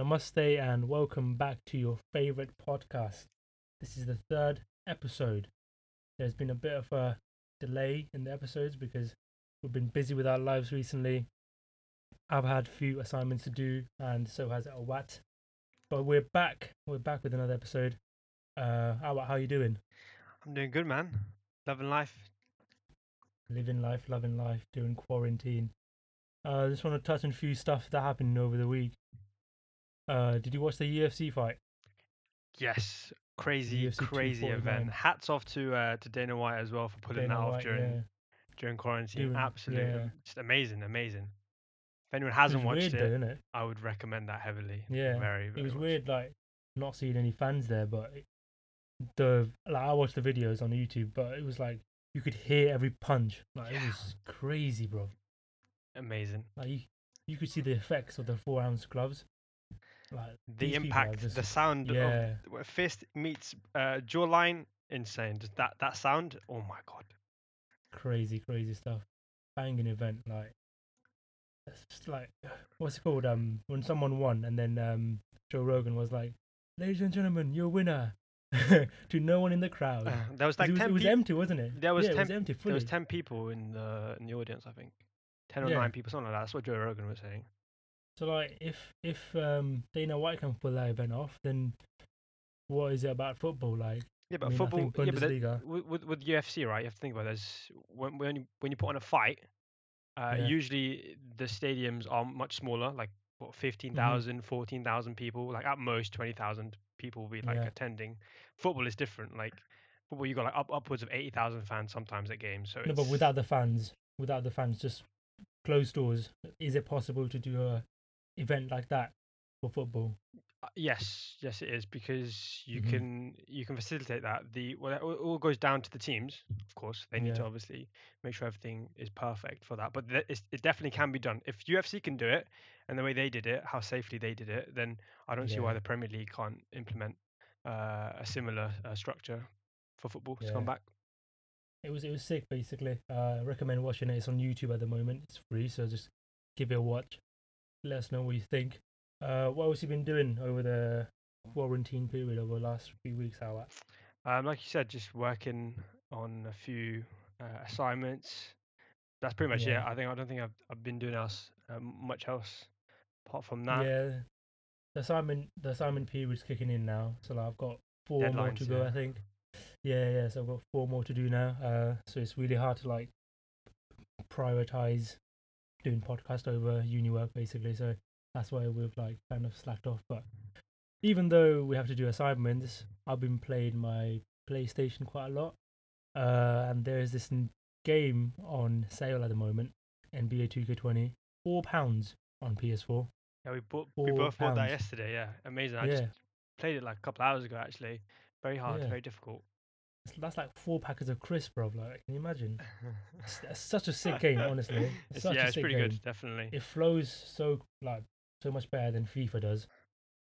Namaste and welcome back to your favorite podcast. This is the third episode. There's been a bit of a delay in the episodes because we've been busy with our lives recently. I've had a few assignments to do, and so has Awat. But we're back. We're back with another episode. Uh, Awat, how you doing? I'm doing good, man. Loving life. Living life, loving life, doing quarantine. Uh, just want to touch on a few stuff that happened over the week. Uh, did you watch the UFC fight? Yes, crazy, UFC crazy event. Hats off to uh, to Dana White as well for pulling Dana that off White, during yeah. during quarantine. Doing- Absolutely, yeah. just amazing, amazing. If anyone hasn't was watched weird, it, though, innit? I would recommend that heavily. Yeah, very. It was much. weird, like not seeing any fans there, but it- the like I watched the videos on YouTube, but it was like you could hear every punch. Like it was crazy, bro. Amazing. Like you, you could see the effects of the four ounce gloves. Like The these people are impact, the sound yeah, of fist meets uh, jawline, insane. Just that that sound. Oh my god. crazy, crazy stuff. Banging event, like it's just like what's it called? Um, when someone won, and then um, Joe Rogan was like, "Ladies and gentlemen, your winner," to no one in the crowd. Uh, there was like it was, ten. it was peop- empty, wasn't it? there was yeah, it 10 was empty there was ten people in the in the audience, I think. Ten or Yeah. nine people, something like that. That's what Joe Rogan was saying. So like, if if um Dana White can pull that event off, then what is it about football? Like, Yeah, but I mean, football. Yeah, but that- with, with UFC, right? You have to think about this. When when you, when you put on a fight, uh, Yeah. usually the stadiums are much smaller, like what Mm-hmm. 15,000, 14,000 people, like at most 20,000 people will be like Yeah. attending. Football is different. Like football, you got like up, upwards of 80,000 fans sometimes at games. So no, but without the fans, without the fans, just closed doors. Is it possible to do a event like that for football? Uh, Yes, yes, it is because you Mhm. can you can facilitate that. The well, it all- goes down to the teams, of course. They need to obviously make sure everything is perfect for that. But th- it's, it definitely can be done. If UFC can do it, and the way they did it, how safely they did it, then I don't see why the Premier League can't implement uh, a similar uh, structure for football to come back. It was it was sick basically. Uh, I recommend watching it. It's on YouTube at the moment. It's free, so just give it a watch. Let us know what you think. Uh, what else you been doing over the quarantine period over the last few weeks? How? Um, like you said, just working on a few uh, assignments. That's pretty much Yeah. it. I think I don't think I've I've been doing else um, much else apart from that. Yeah, the assignment the assignment period's kicking in now, so like, I've got four more to go. yeah. I think. Yeah, yeah. So I've got four more to do now. Uh, so it's really hard to like prioritize doing podcast over uni work basically. So that's why we've like kind of slacked off. But even though we have to do assignments, I've been playing my PlayStation quite a lot. Uh, and there's this n- game on sale at the moment, NBA 2K20, four pounds on PS4. Yeah, we bought we both bought that yesterday. Yeah, amazing. I Yeah. just played it like a couple hours ago. Actually, very hard, Yeah. very difficult. It's- That's like four packets of crisp, bro. Like, can you imagine? It's, it's such a sick game, honestly. It's It's- such yeah, a it's sick pretty game. good, definitely. It flows so like so much better than FIFA does,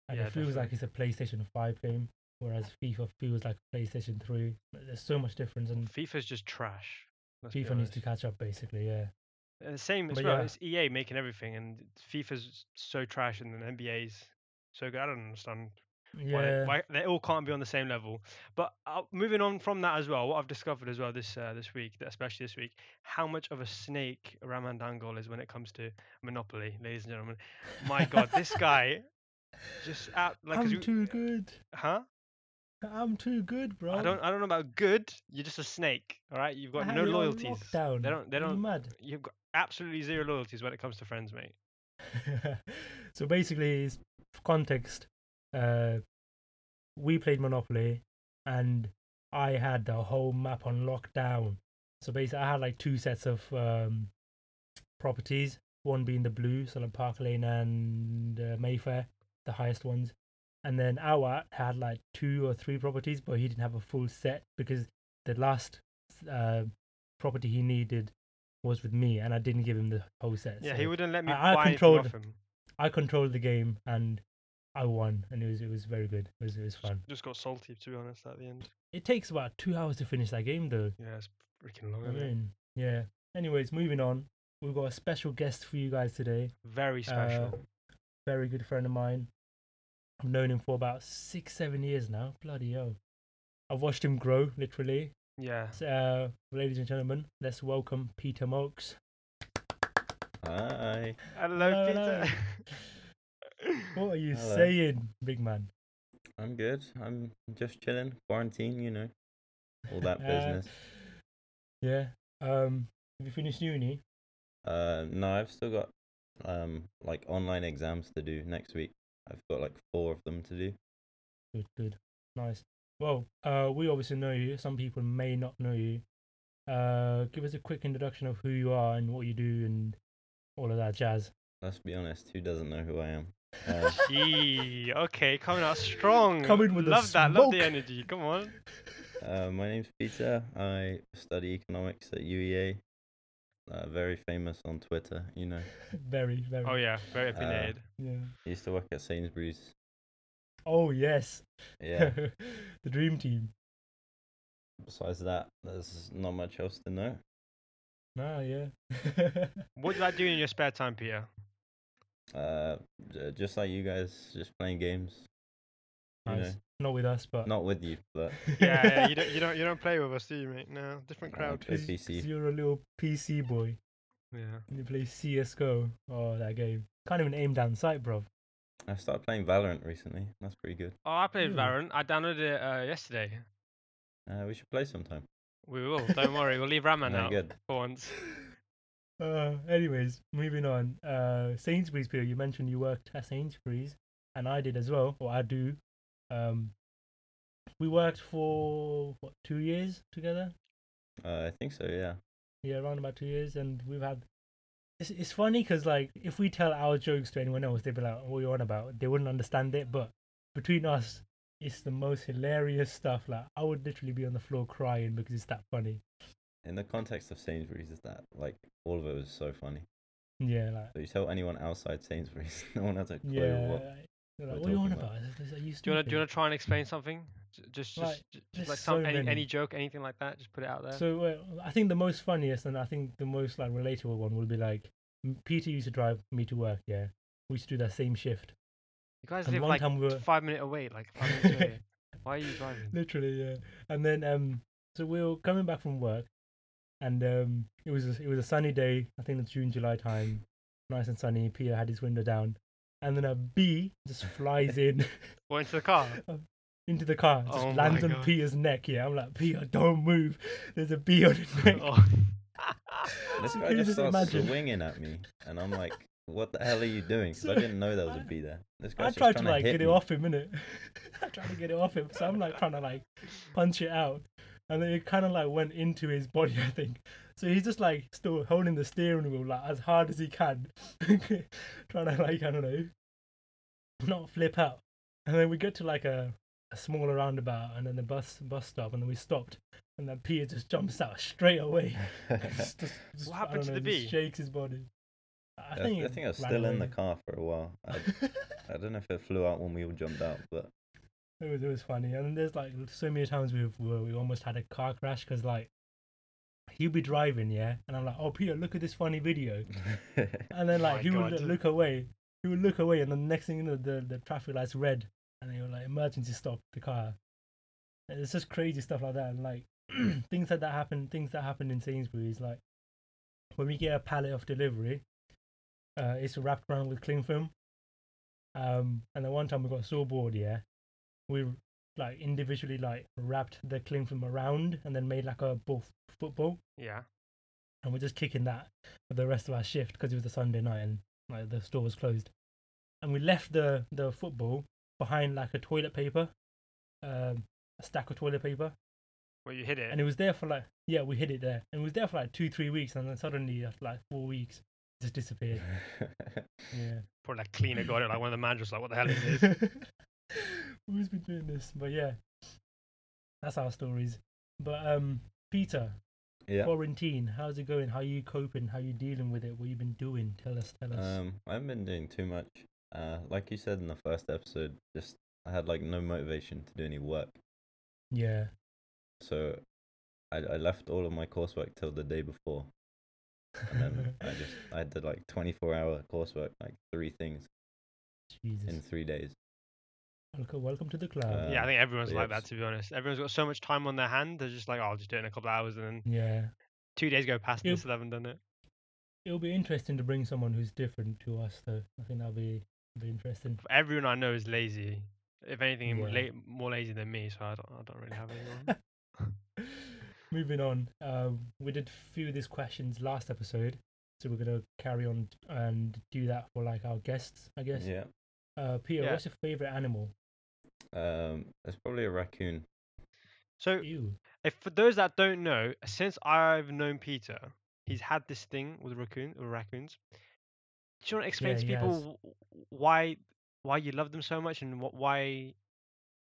and Yeah, it feels like it's a PlayStation Five game, whereas FIFA feels like PlayStation Three. There's so much difference, and FIFA's just trash. FIFA needs to catch up, basically. Yeah, And the same as But well. yeah. It's EA making everything, and FIFA's so trash, and then NBA's so good. I don't understand why, they, yeah, why they all can't be on the same level. But uh, moving on from that as well, what I've discovered as well this uh, this week, especially this week, how much of a snake Raman Dangol is when it comes to Monopoly, ladies and gentlemen. My God, this guy just out like I'm you- too good. huh? I'm too good, bro. I don't I don't know about good. You're just a snake, all right? You've got had no loyalties. Lockdown. They don't they Are you don't mad? you've got absolutely zero loyalties when it comes to friends, mate. so basically, it's- context, uh, we played Monopoly, and I had the whole map on lockdown. So basically, I had like two sets of um, properties. One being the blue, so like Park Lane and uh, Mayfair, the highest ones. And then Awat had like two or three properties, but he didn't have a full set because the last uh, property he needed was with me, and I didn't give him the whole set. Yeah, so he wouldn't let me I- I controlled-. I controlled the game and I won, and it was it was very good. It was it was fun. Just got salty to be honest at the end. It takes about two hours to finish that game, though. Yeah, it's freaking long. I isn't it? mean, yeah. Anyways, moving on. We've got a special guest for you guys today. Very special. very good friend of mine. I've known him for about six, seven years now. Bloody hell. I've watched him grow, literally. Yeah. So, uh, ladies and gentlemen, let's welcome Peter Mokes. Hi. Hello, Hello, Peter. What are you Hello. saying, big man? I'm good. I'm just chilling. Quarantine, you know. All that Uh, business. Yeah. Um, have you finished uni? Uh, no, I've still got um like online exams to do next week. I've got like four of them to do. Good, good. Nice. Well, uh, we obviously know you. Some people may not know you. Uh, give us a quick introduction of who you are and what you do and all of that jazz. Let's be honest, who doesn't know who I am? Uh, Gee, okay, coming out strong. Coming with the love that, love the energy. Come on. uh, my name's Peter. I study economics at UEA. Uh, very famous on Twitter, you know. very, very. Oh yeah, very opinionated. yeah. I used to work at Sainsbury's. Oh yes. Yeah. the dream team. Besides that, there's not much else to know. Ah, yeah. what do I do in your spare time, Peter? Uh, just like you guys, just playing games. You nice. know, Not with us, but not with you, but Yeah, yeah, you don't, you don't, you don't play with us, do you, mate? No, different No, I crowd. play 'Cause- PC. 'cause You're a little PC boy. Yeah. You play CS:GO. Oh, that game. Can't even aim down sight, bro. I started playing Valorant recently. That's pretty good. Oh, I played Really? Valorant. I downloaded it uh, yesterday. Uh, we should play sometime. We will. Don't worry. We'll leave Raman No, out good. for once. Uh, anyways, moving on. Uh, Sainsbury's, Peter, you mentioned you worked at Sainsbury's, and I did as well, or I do. Um, we worked for what two years together? Uh, I think so. Yeah. Yeah, around about two years, and we've had. It's it's funny because like if we tell our jokes to anyone else, they'd be like, "What are you on about?" They wouldn't understand it, but between us, it's the most hilarious stuff. Like I would literally be on the floor crying because it's that funny. In the context of Sainsbury's, is that like all of it was so funny. Yeah, like So you tell anyone outside Sainsbury's, no one has a clue yeah. what. They're like, what are you on about? about. Is- is- Are you Do you want to, do you want to try and explain something? Just, just, Like, j- just there's like so any, any joke, anything like that. Just put it out there. So uh, I think the most funniest and I think the most like relatable one would be like Peter used to drive me to work. Yeah, we used to do that same shift. you guys and live one like time we were- five minute away, like five minutes away. Why are you driving? Literally, yeah. And then um, so we were coming back from work, and um, it was a, it was a sunny day. I think it's June July time, nice and sunny. Peter had his window down, and then a bee just flies in What into the car? into the car, just Oh lands on God. Peter's neck. Yeah, I'm like Peter, don't move. There's a bee on his neck. oh. This guy just just starts imagine? swinging at me, and I'm like, "What the hell are you doing?" 'Cause I So- didn't know there was a bee there. This I guy's just tried to trying like hit get it off him, innit? I tried to get it off him, so I'm like trying to like punch it out, and then it kind of like went into his body, I think. So he's just like still holding the steering wheel like as hard as he can, trying to like I don't know, not flip out. And then we get to like a, a smaller roundabout, and then the bus bus stop, and then we stopped, and then Peter just jumps out straight away. Just- just- just, What happened don't to know, the just bee? Shakes his body. I I, think, I think I was ran still in the car for a while. I, I don't know if it flew out when we all jumped out, but It was it was funny, and there's like so many times we've where we almost had a car crash because like he'd be driving, yeah, and I'm like, oh Peter, look at this funny video, and then My like he would look away, he would look away, and the next thing you know, the the traffic lights red, and they were like emergency stop the car. And It's just crazy stuff like that, and like things like that happen. Things that happen in Sainsbury's, like when we get a pallet of delivery, uh, it's wrapped around with cling film. Um, and then one time we got so bored, yeah, we like individually like wrapped the cling film around and then made like a ball football, Yeah. and we're just kicking that for the rest of our shift because it was a Sunday night and like the store was closed, and we left the the football behind like a toilet paper, um, a stack of toilet paper, Well, you hid it. and it was there for like yeah we hid it there and it was there for like two three weeks and then suddenly after like four weeks it just disappeared yeah Probably like cleaner got it. Like one of the managers, like, what the hell is this? who's been doing this? But yeah that's our stories. But um peter yeah. quarantine how's it going? How are you coping? How you dealing with it? What you been doing? Tell us tell us. Um, I haven't been doing too much. Uh, like you said in the first episode, just I had like no motivation to do any work, yeah. So I, I left all of my coursework till the day before, and then I just I did like 24 hour coursework, like three things jesus. in three days. Welcome, welcome to the club. Uh, yeah, I think everyone's but like yeah, that. To be honest, everyone's got so much time on their hand. They're just like, oh, I'll just do it in a couple of hours, and then yeah. two days go past and still haven't done it. It'll be interesting to bring someone who's different to us, though. I think that'll be be interesting. Everyone I know is lazy. If anything, more Yeah. la- more lazy than me. So I don't, I don't really have anyone. Moving on, um, we did a few of these questions last episode, so we're gonna carry on and do that for like our guests, I guess. Yeah. Uh, Peter, Yeah. what's your favorite animal? Um, it's probably a raccoon. So Ew. if for those that don't know, since I've known Peter, he's had this thing with raccoon with raccoons. Do you want to explain Yeah, to people has. why why you love them so much and what why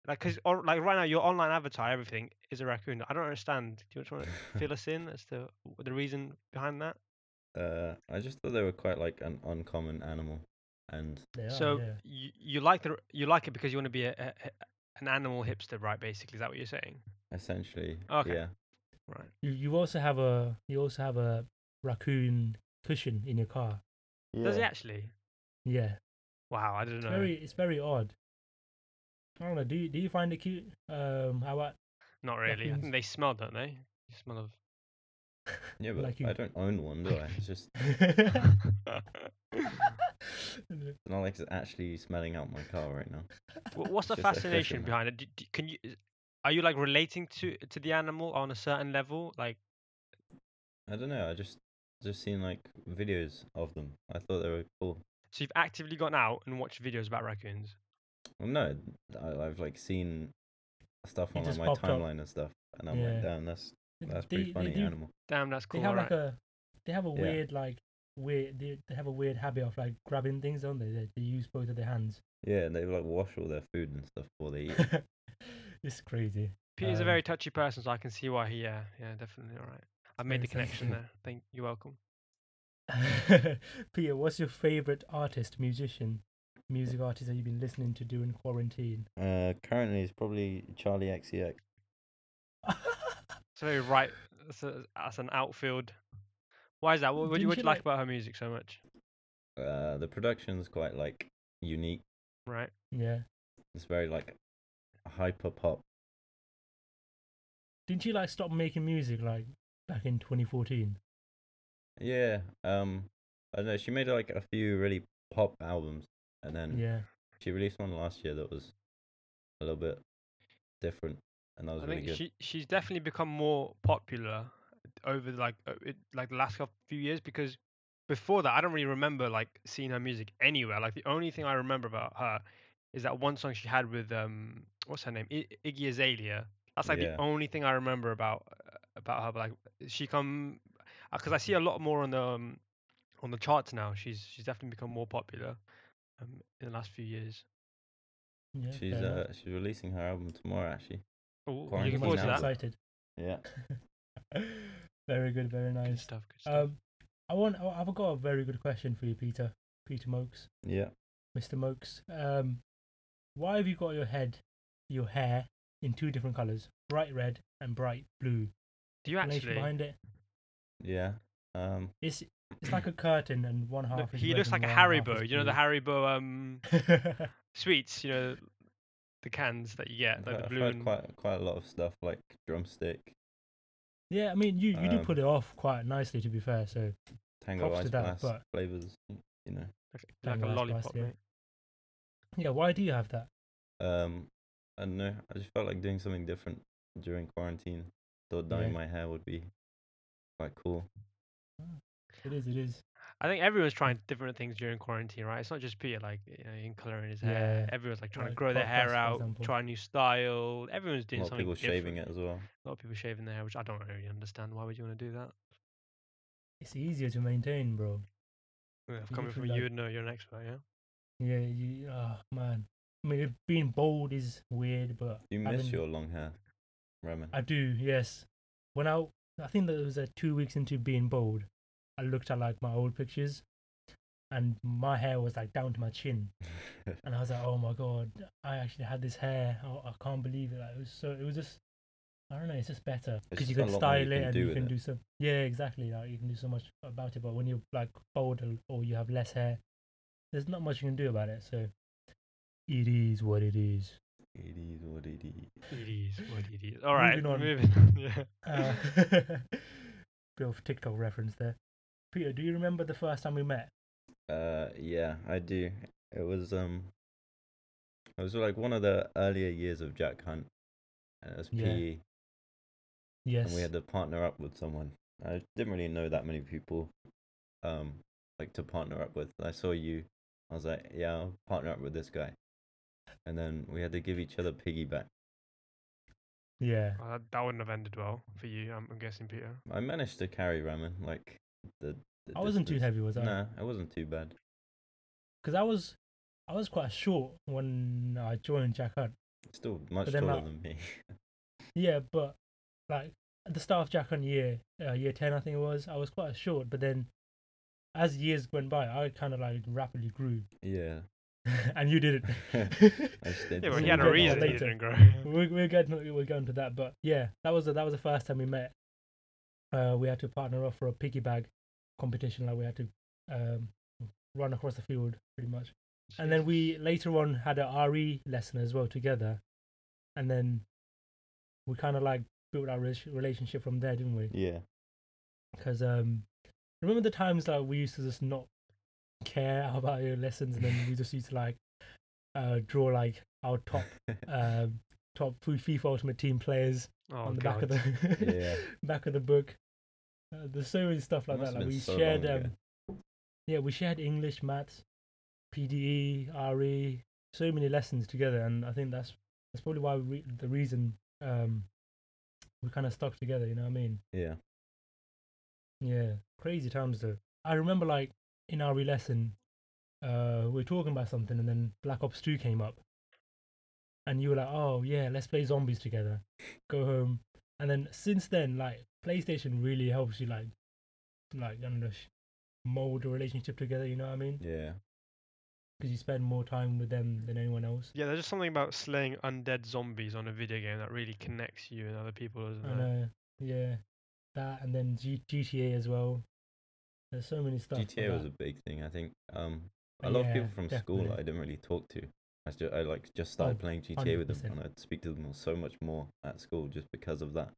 like because or like right now your online avatar everything is a raccoon. I don't understand. Do you want to fill us in as to the reason behind that? Uh, I just thought they were quite like an uncommon animal, and are, so yeah. you you like the you like it because you want to be a, a, an animal hipster, right? Basically, is that what you're saying? essentially, Okay. yeah. Right. You you also have a you also have a raccoon cushion in your car. Does he actually? Yeah. Wow, I didn't It's know. very it's very odd. I don't know. Do you, do you find it cute? Um, how about Not really. I think they smell, don't they? You smell of. Yeah, but Like you. I don't own one, do I? It's just it's not like actually smelling out my car right now. What's the It's just fascination behind it? Do, do, can you? Are you like relating to to the animal on a certain level? Like, I don't know. I just just seen like videos of them. I thought they were cool. so you've actively gone out and watched videos about raccoons. Well, no, I, I've like seen stuff on like, my popped up. timeline and stuff, and I'm Yeah. like, damn, that's that's they, pretty funny do, animal. Damn, that's cool. They cool. have right? like a they have a Yeah. weird like weird they, they have a weird habit of like grabbing things, don't they? They, they use both of their hands. Yeah, and they like wash all their food and stuff before they eat. it. it's crazy. Peter's a um, very touchy person, so I can see why he. Yeah, yeah, definitely. All right. I made the connection sensitive. there. Thank you're welcome. Peter, what's your favorite artist, musician, music artist that you've been listening to during quarantine? uh, currently, it's probably Charli XCX. So very right. That's, a, that's an outfield. Why is that? What, what, do you- what do you like like- about her music so much? Uh, the production's quite like unique. Right. yeah. It's very like hyper pop. Didn't you like stop making music like back in 2014? Yeah. Um, I don't know. She made like a few really pop albums, and then Yeah. she released one last year that was a little bit different, and that was I really think good. she she's definitely become more popular over like uh, it, like the last few years because before that I don't really remember like seeing her music anywhere. Like the only thing I remember about her is that one song she had with um what's her name I- Iggy Azalea. That's like Yeah. the only thing I remember about uh, about her. But like she come because I see a lot more on the um, on the charts now. She's she's definitely become more popular um, in the last few years. Yeah. She's uh she's releasing her album tomorrow actually. Oh, you Quarantine looking forward to that? excited. Yeah. very good, very Good nice. stuff. Good stuff. Um, I want. I- I've got a very good question for you, Peter. Peter Mokes, Yeah. Mr. Mokes. Um, why have you got your head, your hair in two different colors, bright red and bright blue? Do you Explanation actually? behind it? Yeah. Um. It's it's like a curtain and one half. Look, is he red looks like a one half Haribo. You know the blue. Haribo um sweets. You know the cans that you get, I've, like heard- the blue heard and quite quite a lot of stuff like drumstick, yeah, I mean, you you do Um, put it off quite nicely, to be fair. So Tango Props to Ice that, Blast but- flavors. You know. like, like a nice lollipop. price, yeah. mate. yeah, why do you have that? Um. I don't know. I just felt like doing something different during quarantine. Thought dyeing Yeah. my hair would be quite cool. It is. It is. I think everyone's trying different things during quarantine, right? It's not just Peter, like you know, in coloring his hair. Yeah, Everyone's like trying like to grow their hair out, example. try a new style. Everyone's doing something. A doing lot of something people shaving it as well. A lot of people shaving their hair, which I don't really understand. Why would you want to do that? It's easier to maintain, bro. Yeah, You coming from literally, you, would know you're an expert, yeah. Yeah, you. Oh man. I mean, being bold is weird, but you miss your long hair, Raman? I do. Yes. When I, I think that it was uh, two weeks into being bold, I looked at like my old pictures, and my hair was like down to my chin, and I was like, oh my god, I actually had this hair. I, I can't believe it. Like, it was so. It was just. I don't know. It's just better because you can a you style it can and you with can it. do some. Yeah, exactly. Like you can do so much about it. But when you're like bald or- or you have less hair, there's not much you can do about it. So It is what it is. It is what it is. It is what it is. All right, Moving on. moving on. Yeah. Uh, bit of TikTok reference there. Peter, do you remember the first time we met? Uh, yeah, I do. It was um, it was like one of the earlier years of Jack Hunt. And it was Yeah. PE, Yes. and we had to partner up with someone. I didn't really know that many people, um, like to partner up with. I saw you. I was like, yeah, I'll partner up with this guy. And then we had to give each other piggyback. Yeah. Uh, that wouldn't have ended well for you, I'm, I'm guessing, Peter. I managed to carry Raman like the. the I wasn't too heavy, was I? Nah, it wasn't too bad. Because I was, I was quite short when I joined Jack Hunt. Still much then, taller like- than me. Yeah, but like at the start of Jack Hunt year, uh, year ten, I think it was, I was quite short. But then, as years went by, I kind of like rapidly grew, yeah. and you didn't. I did Yeah, but he we'll had a get to that reason he later. didn't grow. we're we're getting we're going to that, but yeah, that was the, that was the first time we met. Uh, we had to partner up for a piggy bag competition. Like we had to um, run across the field, pretty much. And then we later on had a RE lesson as well together, and then we kind of like built our rela- relationship from there, didn't we? Yeah. Because um, remember the times that we used to just not care about your lessons, and then we just used to like uh, draw like our top um, top FIFA Ultimate Team players oh, on the God. back of the Yeah. back of the book. Uh, there's so many stuff like that. Like we so shared, um, yeah, we shared English, maths, PDE, RE, so many lessons together, and I think that's that's probably why we, the reason um, we kind of stuck together. You know what I mean? Yeah. Yeah, crazy times though. I remember like in our lesson, uh, we were talking about something, and then Black Ops Two came up, and you were like, "Oh yeah, let's play zombies together." Go home, and then since then, like PlayStation really helps you like, like I don't know, mold a relationship together. You know what I mean? Yeah. Because you spend more time with them than anyone else. Yeah, there's just something about slaying undead zombies on a video game that really connects you and other people, isn't I there? know. Yeah, that and then G- GTA as well. There's so many stuff. GTA was a big thing. I think um a lot of people from school. I didn't really talk to. I just, I like just oh, started Oh, playing GTA with them, and I'd speak to them so much more at school just because of that.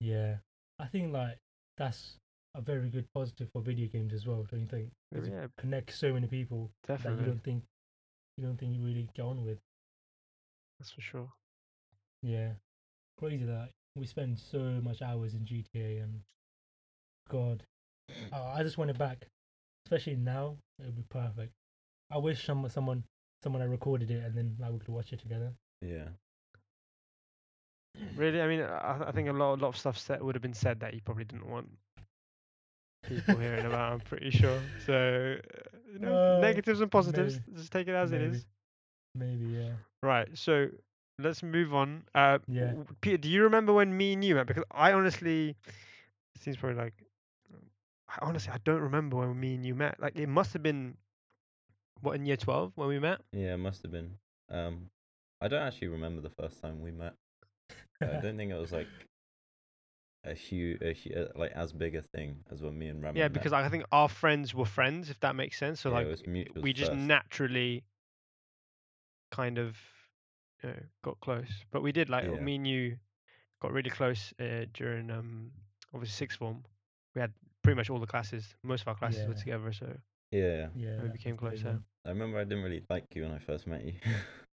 Yeah, I think like that's a very good positive for video games as well. Don't you think? Yeah, it connects so many people that definitely. you don't think you don't think you really get on with. That's for sure. Yeah, crazy that we spend so much hours in GTA and God, oh, I just want it back. Especially now, it would be perfect. I wish some someone someone I recorded it and then like we could watch it together. Yeah. Really, I mean, I, I think a lot, a lot of stuff said would have been said that you probably didn't want people hearing about. I'm pretty sure. So, uh, you know, Uh, negatives and positives. maybe. Just take it as it Maybe. is. Maybe, yeah. Right. So let's move on. Uh, Yeah. Peter, do you remember when me and you met? Because I honestly, it seems probably like, I honestly, I don't remember when me and you met. Like, it must have been, what, in year 12 when we met? Yeah, it must have been. Um, I don't actually remember the first time we met. I don't think it was like a huge, a, hu- uh, like as big a thing as when me and Raman Yeah, met. because I think our friends were friends, if that makes sense. So, Yeah, like, we just first. naturally kind of you know, got close. But we did, like, Yeah. me and you got really close uh, during, um, obviously, sixth form. We had pretty much all the classes, most of our classes were together. So, Yeah, Yeah. we became was the big closer. I remember I didn't really like you when I first met you.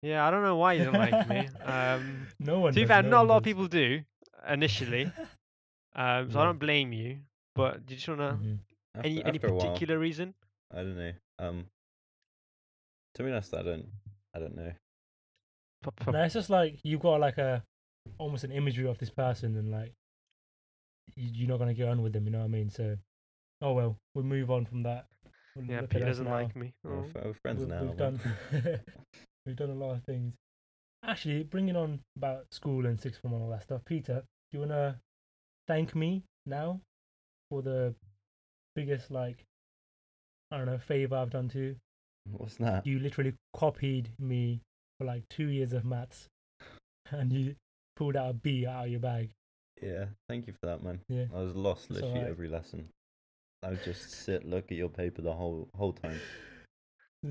Yeah, I don't know why you don't like me. Um, No one. to be does, fair, no not a one lot of people do initially, um, so I don't blame you. But do you just want to Mhm. after, any any after a while, particular reason? I don't know. Um, to be honest, I don't. I don't know. P- p- No, it's just like you've got like a almost an imagery of this person, and like you, you're not gonna get on with them. You know what I mean? So, oh well, we will move on from that. We'll Yeah, look Peter doesn't now. like me. We're, Oh. f- we're friends we've, now. we've done we've done a lot of things. Actually, bringing on about school and sixth form and all that stuff. Peter, do you wanna thank me now for the biggest like I don't know favor I've done to you? What's that? You literally copied me for like two years of maths, and you pulled out a B out of your bag. Yeah, thank you for that, man. Yeah. I was lost It's literally alright. every lesson. I would just sit, look at your paper the whole whole time.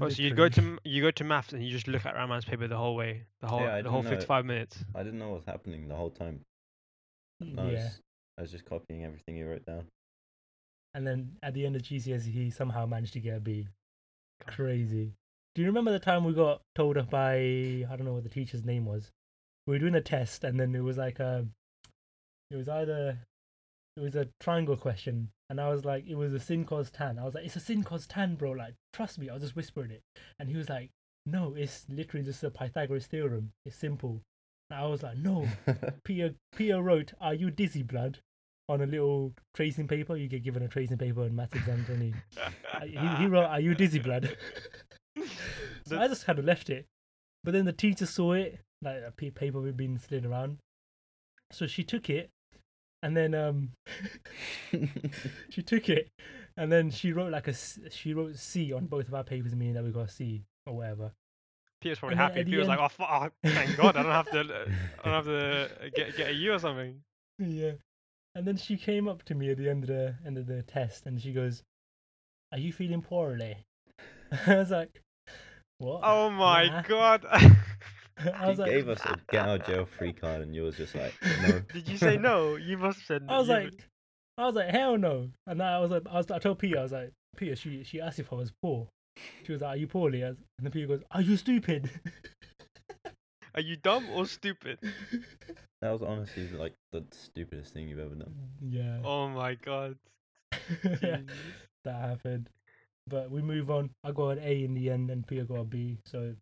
Oh, so you go to Literally. you go to maths and you just look at Raman's paper the whole way, the whole Yeah, the whole know- 55 minutes. I didn't know what was happening the whole time. No, I yeah. was, I was just copying everything you wrote down. And then at the end of GCSE, he somehow managed to get a B. God. Crazy. Do you remember the time we got told off by I don't know what the teacher's name was? We were doing a test, and then it was like a, it was either it was a triangle question, and I was like, it was a sin cos tan. I was like, it's a sin cos tan, bro. Like, trust me. I was just whispering it, and he was like, no, it's literally just a Pythagoras theorem. It's simple. And I was like, no. Peter Peter wrote, "Are you dizzy, blood?" on a little tracing paper. You get given a tracing paper in maths exam, and he, uh, he, he wrote, "Are you dizzy, blood?" so I just kind of left it, but then the teacher saw it, like a paper we'd been slid around. So she took it, and then um, she took it, and then she wrote like a she wrote C on both of our papers, meaning that we got a C or whatever. Peter's probably happy. Peter's like, oh, oh, thank God, I don't have to, I don't have to get get a U or something. Yeah. And then she came up to me at the end of the end of the test and she goes, Are you feeling poorly? I was like, What? Oh my Nah." God. I he like, gave us a get out of jail free card, and you was just like, no. Did you say no? You must have said. no. I was you- like I was like, hell no. And I was like I was I told Peter, I was like, Peter, she she asked if I was poor. She was like, Are you poorly? I was- And then Peter goes, Are you stupid? Are you dumb or stupid? That was honestly like the stupidest thing you've ever done. yeah. Oh my God. that happened. But we move on. I got an A in the end and Peter got a B, so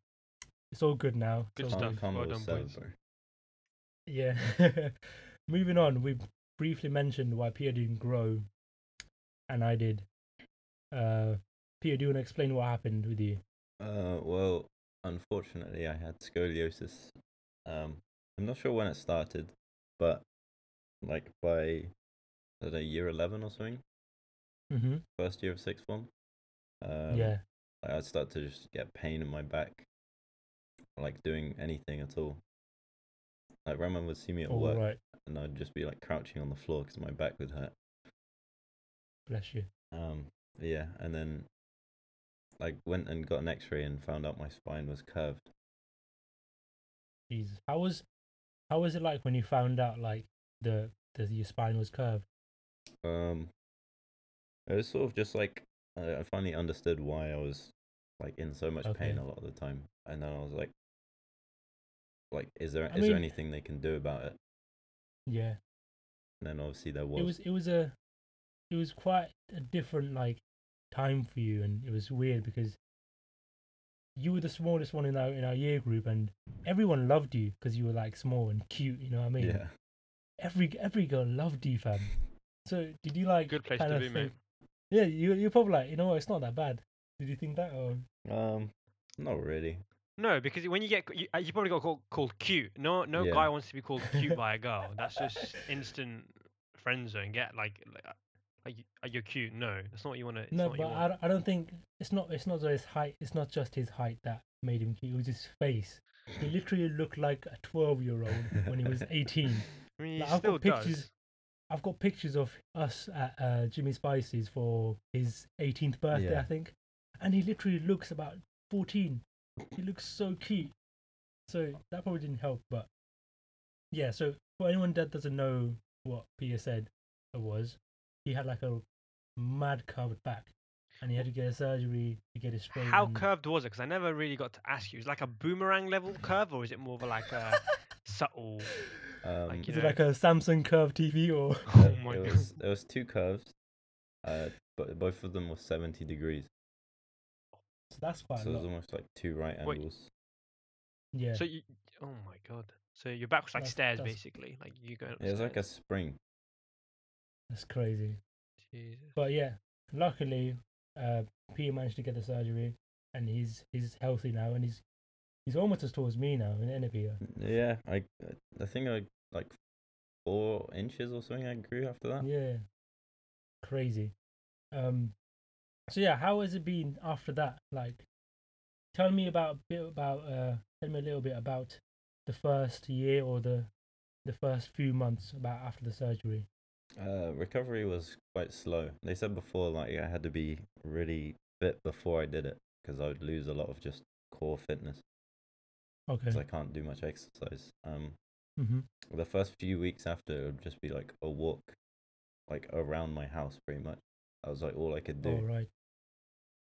it's all good now. Good It's all stuff. Well done, boys. Yeah. Moving on, we briefly mentioned why Peter didn't grow, and I did. Uh, Peter, do you want to explain what happened with you? Uh, well, unfortunately, I had scoliosis. Um, I'm not sure when it started, but like by I don't know, year eleven or something, Mm-hmm. first year of sixth form. Um, yeah. I'd start to just get pain in my back, like doing anything at all. Like Raman would see me at work, right. and I'd just be like crouching on the floor because my back would hurt. Bless you. Um, yeah, and then like went and got an X-ray and found out my spine was curved. Jesus. How was, how was it like when you found out like the the your spine was curved? Um, it was sort of just like I I finally understood why I was like in so much pain a lot of the time, and then I was like, like, is there is I there mean- anything they can do about it? Yeah. And then obviously there was. It was it was a, it was quite a different like time for you, and it was weird because you were the smallest one in our in our year group, and everyone loved you because you were like small and cute. You know what I mean? yeah. Every every girl loved you, fam. So did you like Good place to of be, mate. Yeah, you you're probably like you know what, it's not that bad. Did you think that or? Um, not really. No, because when you get you, uh, you probably got called, called cute. No, no Yeah. guy wants to be called cute by a girl. That's just instant friend zone. Get like, like, uh, like y- uh, you're cute. No, that's not what you want to. No, but I don't, I don't think it's not it's not just his height. It's not just his height that made him cute. It was his face. He literally looked like a twelve year old when he was eighteen. I mean, like, I've got pictures- does. I've got pictures of us at uh, Jimmy Spicy's for his 18th birthday, Yeah. I think, and he literally looks about 14. He looks so cute. So that probably didn't help, but yeah. So for anyone that doesn't know what Peter said it was, he had like a mad curved back, and he had to get a surgery to get it straight. How and- curved was it? Because I never really got to ask you. Is it like a boomerang level curve, or is it more of a like a subtle? Um, Like, you Is it like a Samsung curved TV or? Oh it- my it god! was it was two curves, uh, but both of them were seventy degrees, So that's quite so a it was lot. almost like two right Wait. angles. Yeah. So you, oh my god! So your back was like That's- stairs, that's- basically. Like you go. It was like a spring. That's crazy. Jesus. But yeah, luckily, uh, Peter managed to get the surgery, and he's he's healthy now, and he's he's almost as tall as me now, in it, Peter. Yeah, I I think I like four inches or something. I grew after that. Yeah, crazy. Um, so yeah, how has it been after that? Like, tell me about a bit about uh, tell me a little bit about the first year or the the first few months about after the surgery. Uh, recovery was quite slow. They said before like I had to be really fit before I did it. because I would lose a lot of just core fitness Okay. because I can't do much exercise. Um, mm-hmm. the first few weeks after it would just be like a walk, like around my house, pretty much. That was like all I could do. All right.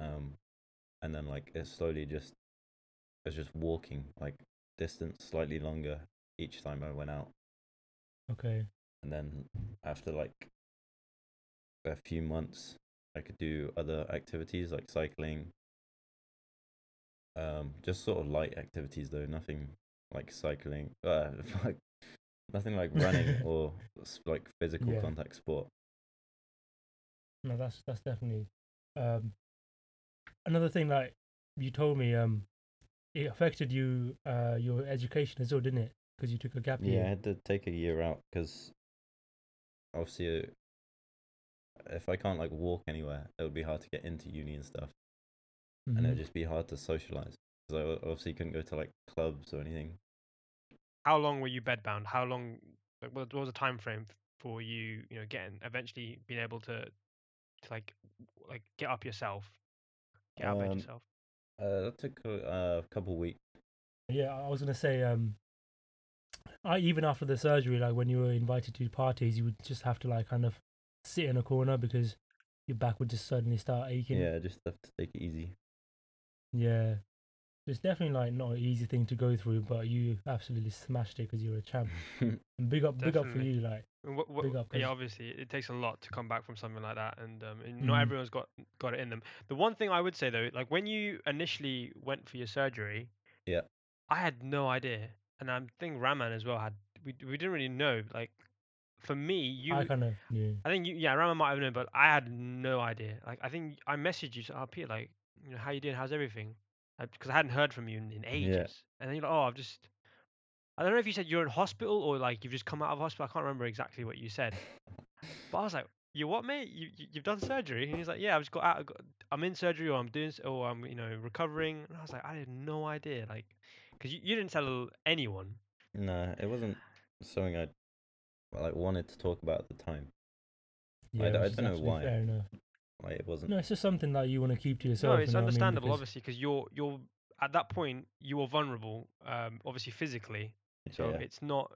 Um, and then like it slowly just it was just walking like distance slightly longer each time I went out. Okay. and then after like a few months i could do other activities like cycling um just sort of light activities though nothing like cycling uh like nothing like running or like physical Yeah. contact sport No, that's that's definitely um another thing like you told me um it affected you uh your education as well, didn't it? Because you took a gap year. yeah i had to take a year out because obviously uh, if i can't like walk anywhere it would be hard to get into uni and stuff and it would just be hard to socialize because i o- obviously couldn't go to like clubs or anything How long were you bedbound? How long? Like, what what was the time frame for you? You know, getting eventually being able to, to like, like get up yourself, get out of Um, yourself. uh that took a uh, couple weeks Yeah, I was gonna say um I even after the surgery, like when you were invited to parties, you would just have to like kind of sit in a corner because your back would just suddenly start aching. Yeah, just have to take it easy. Yeah. It's definitely like not an easy thing to go through, but you absolutely smashed it because you're a champ. And big up, big up for you, like And what, what, big up, 'cause- yeah, obviously, it takes a lot to come back from something like that, and, um, and not Mhm. everyone's got got it in them. The one thing I would say though, like when you initially went for your surgery, Yeah. I had no idea, and I think Raman as well had. We we didn't really know. Like for me, you, I kind of knew. I think you, yeah, Raman might have known, but I had no idea. Like I think I messaged you, so, oh Peter, like, you know, how you doing? How's everything? Because I hadn't heard from you in, in ages, and then you're like, oh, I've just. I don't know if you said you're in hospital or like you've just come out of hospital. I can't remember exactly what you said. But I was like, "You what, mate? You, you you've done surgery?" And he's like, "Yeah, I've just got out. I got, I'm in surgery, or I'm doing, or I'm you know recovering." And I was like, "I had no idea, like, because you, you didn't tell anyone." no, it wasn't something I like wanted to talk about at the time. Yeah, d- I which is don't know why. Fair enough. Like it wasn't. No, it's just something that you want to keep to yourself. no, you it's know what I mean? understandable, Because- obviously, because you're you're at that point you were vulnerable, um, obviously physically. So yeah. it's not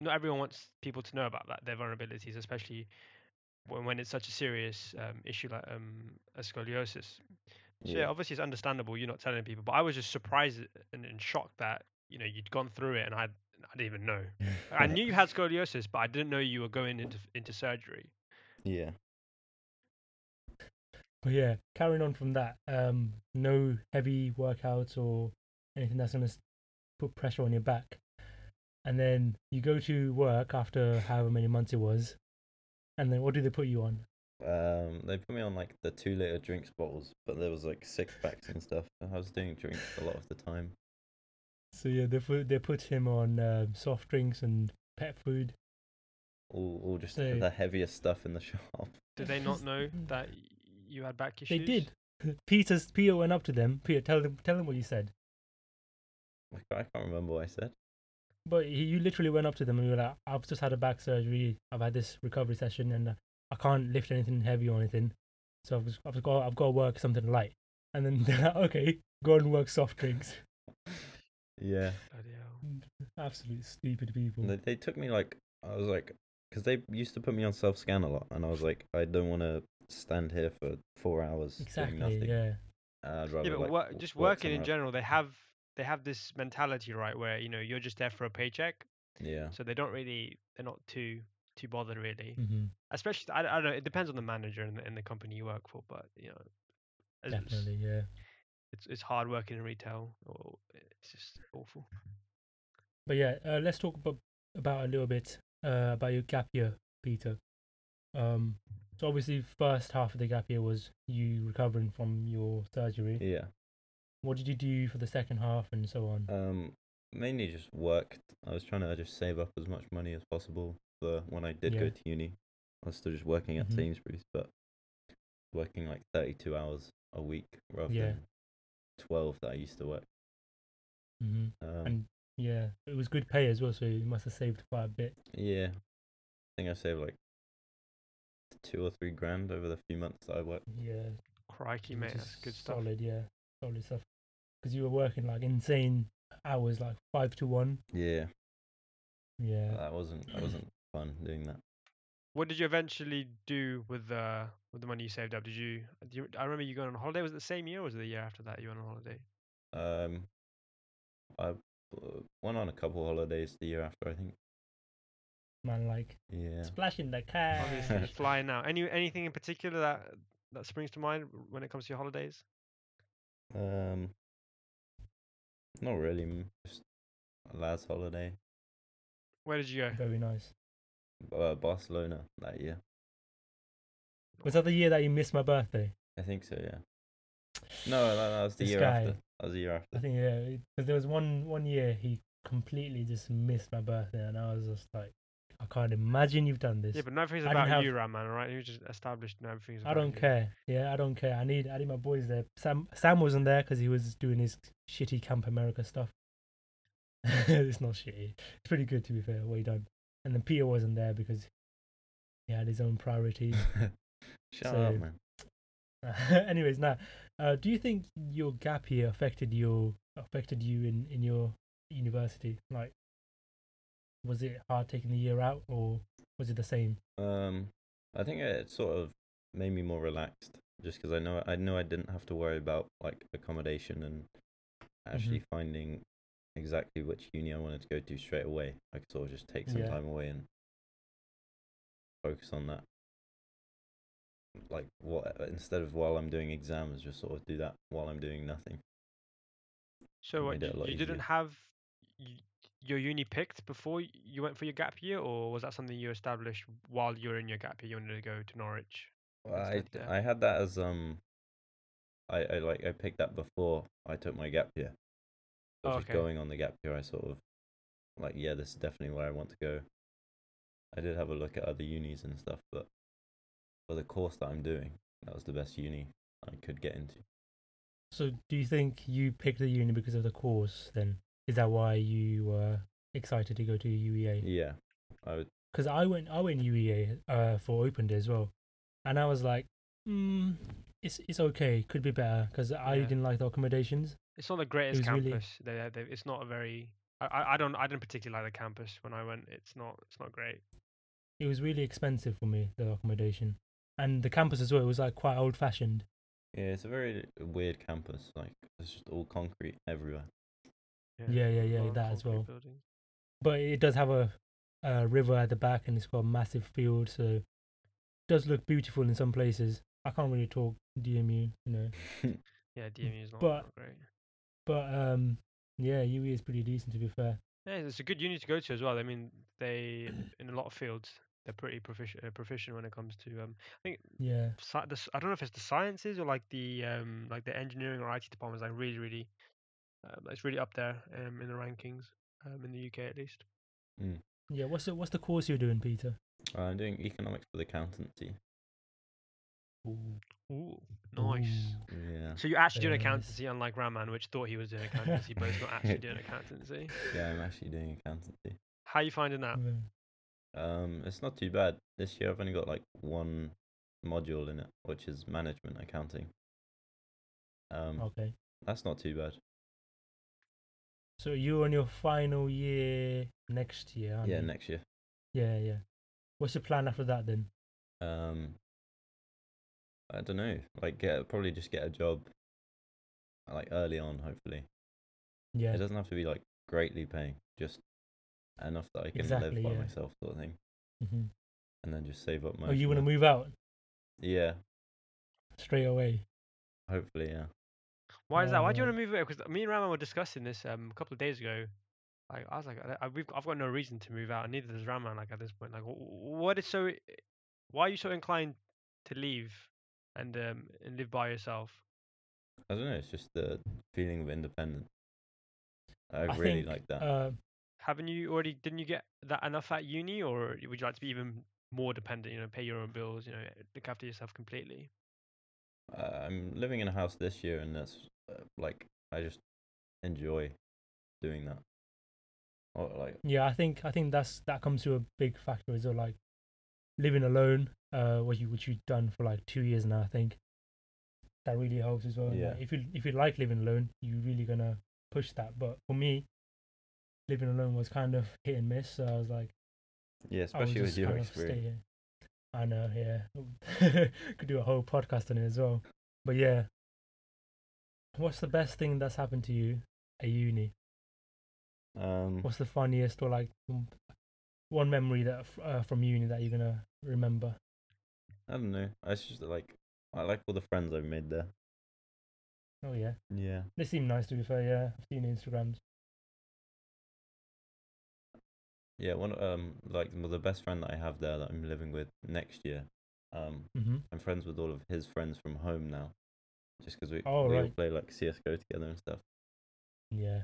not everyone wants people to know about that their vulnerabilities, especially when, when it's such a serious um, issue like um, a scoliosis. So yeah. yeah. obviously it's understandable you're not telling people, but I was just surprised and, and shocked that you know you'd gone through it and I I didn't even know. I knew you had scoliosis, but I didn't know you were going into into surgery. yeah. But yeah, carrying on from that, um, no heavy workouts or anything that's gonna put pressure on your back, and then you go to work after however many months it was, and then what do they put you on? Um, they put me on like the two liter drinks bottles, but there was like six packs and stuff. I was doing drinks a lot of the time. So yeah, they put they put him on um soft drinks and pet food. All, all just So- the heaviest stuff in the shop. Did they not know that you had back issues? They did. Peter's Peter went up to them. Peter, tell them tell them what you said. Like, I can't remember what I said. But he, you literally went up to them and you were like, "I've just had a back surgery. I've had this recovery session, and uh, I can't lift anything heavy or anything. So I've, just, I've got I've got to work something light." And then they're like, "Okay, go and work soft drinks." Yeah. Bloody hell. Absolute stupid people. They, they took me like I was like, because they used to put me on self scan a lot, and I was like, I don't want to stand here for four hours doing Exactly. nothing. Yeah. I'd rather Yeah, but like, wor- just work working in general, they have they have this mentality, right, where you know you're just there for a paycheck, Yeah. so they don't really they're not too too bothered really. hmm Especially, I, I don't know. It depends on the manager and the, and the company you work for, but you know, as it's- Definitely. Yeah. it's it's hard working in retail. Or it's just awful. But yeah, uh, let's talk about about a little bit uh, about your gap year, Peter. Um, so obviously, first half of the gap year was you recovering from your surgery. Yeah. What did you do for the second half and so on? Um, mainly just worked. I was trying to just save up as much money as possible for when I did Yeah. go to uni. I was still just working at Mhm. Sainsbury's, but working like 32 hours a week rather Yeah. than 12 that I used to work. hmm Um, And yeah, it was good pay as well, so you must have saved quite a bit. yeah, I think I saved like two or three grand over the few months that I worked. Yeah, Crikey, which mate, is that's good stuff. Solid, yeah. Solid stuff. Because you were working like insane hours, like five to one. Yeah, Yeah. that wasn't that wasn't fun doing that. What did you eventually do with the with the money you saved up? Did you? Do you I remember you going on holiday. Was it the same year, or was it the year after that you went on holiday? Um, I uh, went on a couple holidays the year after, I think. Man, like Yeah. splashing the cash, flying out. Any anything in particular that that springs to mind when it comes to your holidays? Um, not really. m- Just a lad's holiday. Where did you go? Very nice. Uh, Barcelona that year. Was that the year that you missed my birthday? I think so. Yeah. No, that, that was the This year guy. after. That was the year I after. think yeah, because there was one one year he completely just missed my birthday, and I was just like, I can't imagine you've done this. Yeah, but nothing's I about have- you, Raman. All right, you just established no, everything's. I don't you. care. Yeah, I don't care. I need I need my boys there. Sam Sam wasn't there because he was doing his shitty Camp America stuff. it's not shitty. It's pretty good to be fair. What he done. And then Peter wasn't there because he had his own priorities. Shut So- up, man. Anyways, now, uh, do you think your gap year affected your affected you in in your university? Like, was it hard taking the year out, or was it the same? Um, I think it sort of made me more relaxed, just because I know I know I didn't have to worry about like accommodation and actually finding exactly which uni I wanted to go to straight away. I could sort of just take some Yeah. time away and focus on that. Like what instead of while I'm doing exams, just sort of do that while I'm doing nothing. So what? made it a You, you didn't have y- your uni picked before you went for your gap year, or was that something you established while you were in your gap year? You wanted to go to Norwich. Well, I instead. I had that as um, I I like I picked that before I took my gap year. So Oh, just okay. going on the gap year, I sort of like yeah, this is definitely where I want to go. I did have a look at other unis and stuff, but for the course that I'm doing, that was the best uni I could get into. So, do you think you picked the uni because of the course? Then is that why you were excited to go to UEA? Yeah, I would. Because I went I went UEA uh, for open day as well, and I was like, mm, it's it's okay, could be better because I Yeah. didn't like the accommodations. It's not the greatest was really- campus. They, they, it's not a very. I, I, I don't. I didn't particularly like the campus when I went. It's not. It's not great. It was really expensive for me the accommodation, and the campus as well. It was like quite old fashioned. Yeah, it's a very weird campus. Like it's just all concrete everywhere. Yeah, yeah, a yeah, that as well. buildings. but it does have a, a river at the back and it's got a massive field so it does look beautiful in some places i can't really talk dmu you know Yeah, DMU is not, But- not great. but um yeah ue is pretty decent to be fair Yeah, it's a good uni to go to as well. I mean, they in a lot of fields they're pretty proficient uh, proficient when it comes to um. I think yeah sci- the, I don't know if it's the sciences or like the um like the engineering or IT departments like really really um, it's really up there um in the rankings um in the UK at least. Mm. yeah what's the what's the course you're doing peter I'm doing economics with accountancy. Ooh, nice. Yeah, So you're actually doing Very nice. accountancy, unlike Raman, which thought he was doing accountancy, but he's not actually doing accountancy. yeah, I'm actually doing accountancy. How are you finding that? Yeah. Um, it's not too bad. This year I've only got like one module in it, which is management accounting. Um, okay that's not too bad. So you're on your final year next year aren't Yeah, you? next year. yeah yeah what's your plan after that then Um, I don't know. Like, get probably just get a job. Like early on, hopefully. yeah It doesn't have to be like greatly paying, just enough that I can Exactly, live by yeah. myself, sort of thing, hmm and then just save up my. oh you want to move out Yeah, straight away hopefully, yeah. Why is that? Why do you Uh, want to move away? Because me and Raman were discussing this um, a couple of days ago. Like I was like, I, I've got no reason to move out, and neither does Raman. Like at this point, like, what is so? Why are you so inclined to leave and um, and live by yourself? I don't know. It's just the feeling of independence. I, I really think, like that. uh, Haven't you already? Didn't you get that enough at uni, or would you like to be even more dependent? You know, pay your own bills. You know, look after yourself completely. Uh, I'm living in a house this year, and that's uh, like I just enjoy doing that. Or like, Yeah, I think I think that's that comes to a big factor as well. Like living alone, uh, what you which you've done for like two years now, I think. that really helps as well. Yeah. Like, if you if you like living alone, you're really gonna push that. But for me, living alone was kind of hit and miss. So I was like, Yeah, especially with your kind of stay experience. here. I know, yeah. Could do a whole podcast on it as well. But yeah, what's the best thing that's happened to you at uni? Um, What's the funniest or like one memory that uh, from uni that you're gonna remember? I don't know. I just like I like all the friends I've made there. Oh yeah, Yeah. they seem nice to be fair. Yeah, I've seen Instagrams. Yeah, one um like well, the best friend that I have there that I'm living with next year. Um, Mm-hmm. I'm friends with all of his friends from home now, just because we Oh, we all right. play like CS:GO together and stuff. Yeah,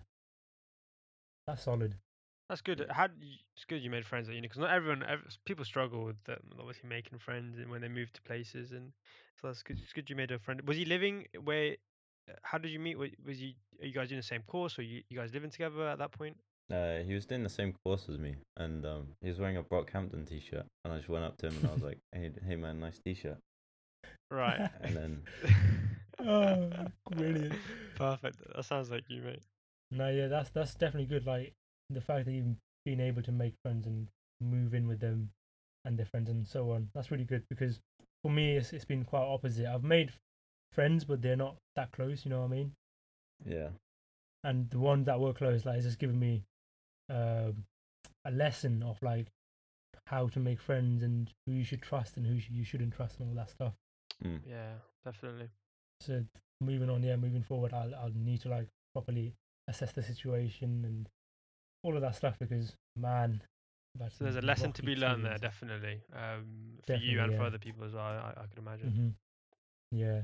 that's solid. That's good. How d- y- it's good you made friends at uni because not everyone, ev- s- people struggle with um, obviously making friends and when they move to places and so that's good. It's good you made a friend. Was he living where? uh, How did you meet? Was, was you are you guys in the same course or you, you guys living together at that point? Uh, he was doing the same course as me, and um, he was wearing a Brockhampton t-shirt, and I just went up to him and I was like, "Hey, hey man, nice t-shirt." Right. And then oh, brilliant. Perfect. That sounds like you, mate. No, yeah, that's that's definitely good. Like the fact that you've been able to make friends and move in with them and their friends and so on. That's really good because for me, it's it's been quite opposite. I've made friends, but they're not that close. You know what I mean? yeah, And the ones that were close, like, it's just given me um, a lesson of like how to make friends and who you should trust and who you shouldn't trust and all that stuff. Mm. Yeah, definitely. So moving on, yeah, moving forward, I'll I'll need to like properly assess the situation and all of that stuff because man. that's So there's a lesson to be learned there, definitely, um, for you Definitely, and for other people as well. I, I could imagine. hmm Yeah.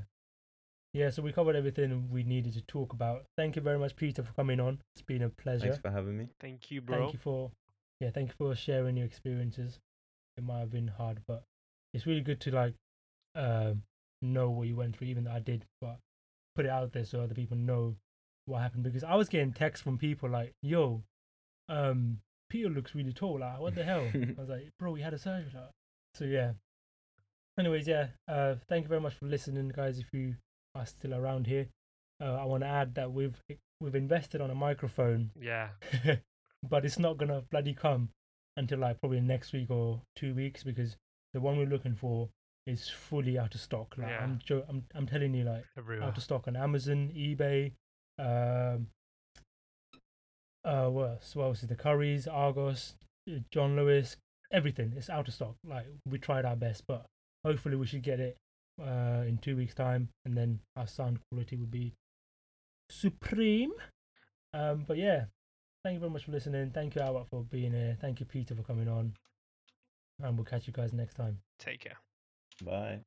Yeah, so we covered everything we needed to talk about. Thank you very much, Peter, for coming on. It's been a pleasure. thanks for having me. Thank you, bro. Thank you for yeah, thank you for sharing your experiences. It might have been hard, but it's really good to like um know what you went through, even though I did, but put it out there so other people know what happened because I was getting texts from people like, Yo, um, Peter looks really tall, like what the hell? I was like, Bro, we had a surgery. Like. So yeah. Anyways, yeah, uh thank you very much for listening, guys. If you are still around here. Uh, I want to add that we've we've invested on a microphone Yeah. but it's not gonna bloody come until like probably next week or two weeks because the one we're looking for is fully out of stock. Like Yeah. I'm, jo- I'm I'm telling you, like Everywhere. out of stock on Amazon, eBay, um, uh, what else? What else is the Currys, Argos, uh, John Lewis, everything. It's out of stock. Like we tried our best, but hopefully we should get it uh in two weeks time, and then our sound quality would be supreme. Um, but yeah, thank you very much for listening. Thank you, Albert, for being here. Thank you, Peter, for coming on. And we'll catch you guys next time. Take care. Bye.